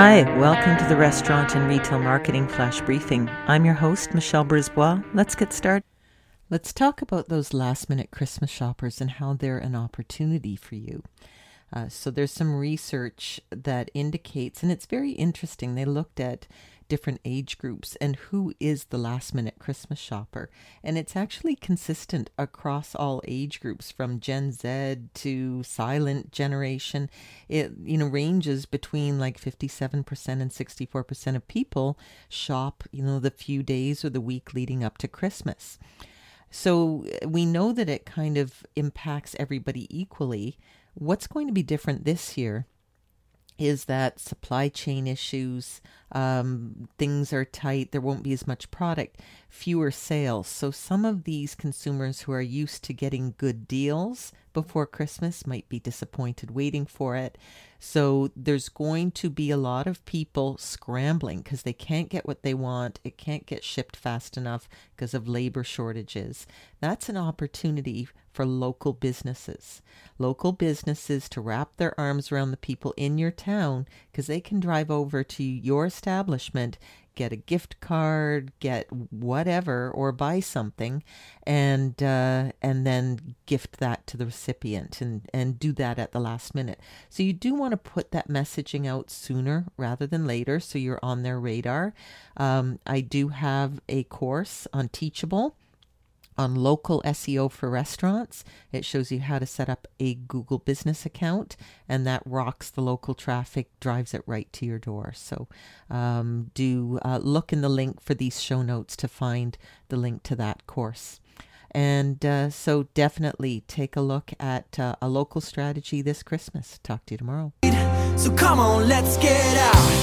Hi, welcome to the Restaurant and Retail Marketing Flash Briefing. I'm your host, Michelle Brisbois. Let's get started. Let's talk about those last minute Christmas shoppers and how they're an opportunity for you. Uh, so, there's some research that indicates, and it's very interesting. They looked at different age groups and who is the last minute Christmas shopper. And it's actually consistent across all age groups from Gen Z to silent generation. It you know ranges between like 57% and 64% of people shop, you know, the few days or the week leading up to Christmas. So eh, we know that it kind of impacts everybody equally. What's going to be different this year is that supply chain issues, um, things are tight, there won't be as much product, fewer sales. So some of these consumers who are used to getting good deals before Christmas might be disappointed waiting for it. So there's going to be a lot of people scrambling because they can't get what they want. It can't get shipped fast enough because of labor shortages. That's an opportunity for local businesses. Local businesses to wrap their arms around the people in your town because they can drive over to your establishment get a gift card, get whatever, or buy something, and uh, and then gift that to the recipient, and and do that at the last minute. So you do want to put that messaging out sooner rather than later, so you're on their radar. Um, I do have a course on Teachable on local SEO for restaurants. It shows you how to set up a Google business account, and that rocks the local traffic, drives it right to your door. So, um, do uh, look in the link for these show notes to find the link to that course. And uh, so, definitely take a look at uh, a local strategy this Christmas. Talk to you tomorrow. So, come on, let's get out.